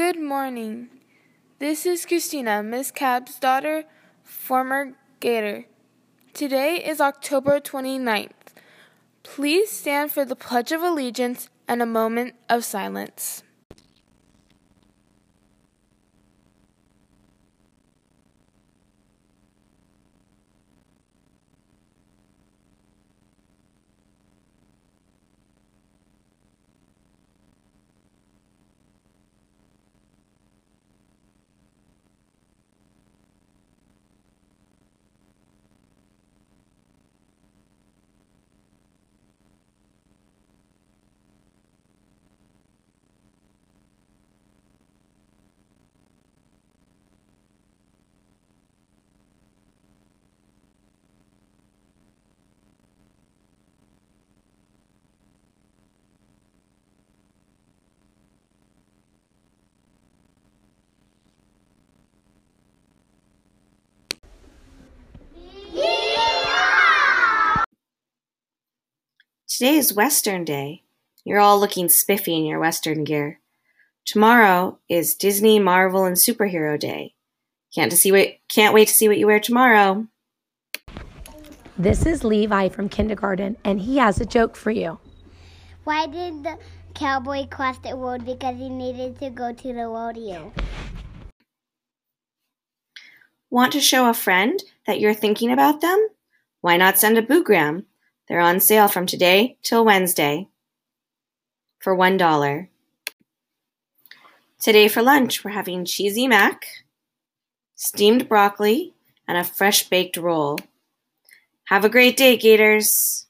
Good morning. This is Christina, Miss Cab's daughter, former Gator. Today is October 29th. Please stand for the Pledge of Allegiance and a moment of silence. Today is Western Day. You're all looking spiffy in your Western gear. Tomorrow is Disney, Marvel, and Superhero Day. Can't to see what can't wait to see what you wear tomorrow. This is Levi from kindergarten, and he has a joke for you. Why did the cowboy cross the road? Because he needed to go to the rodeo. Want to show a friend that you're thinking about them? Why not send a boogram? They're on sale from today till Wednesday for $1. Today for lunch, we're having cheesy mac, steamed broccoli, and a fresh baked roll. Have a great day, Gators!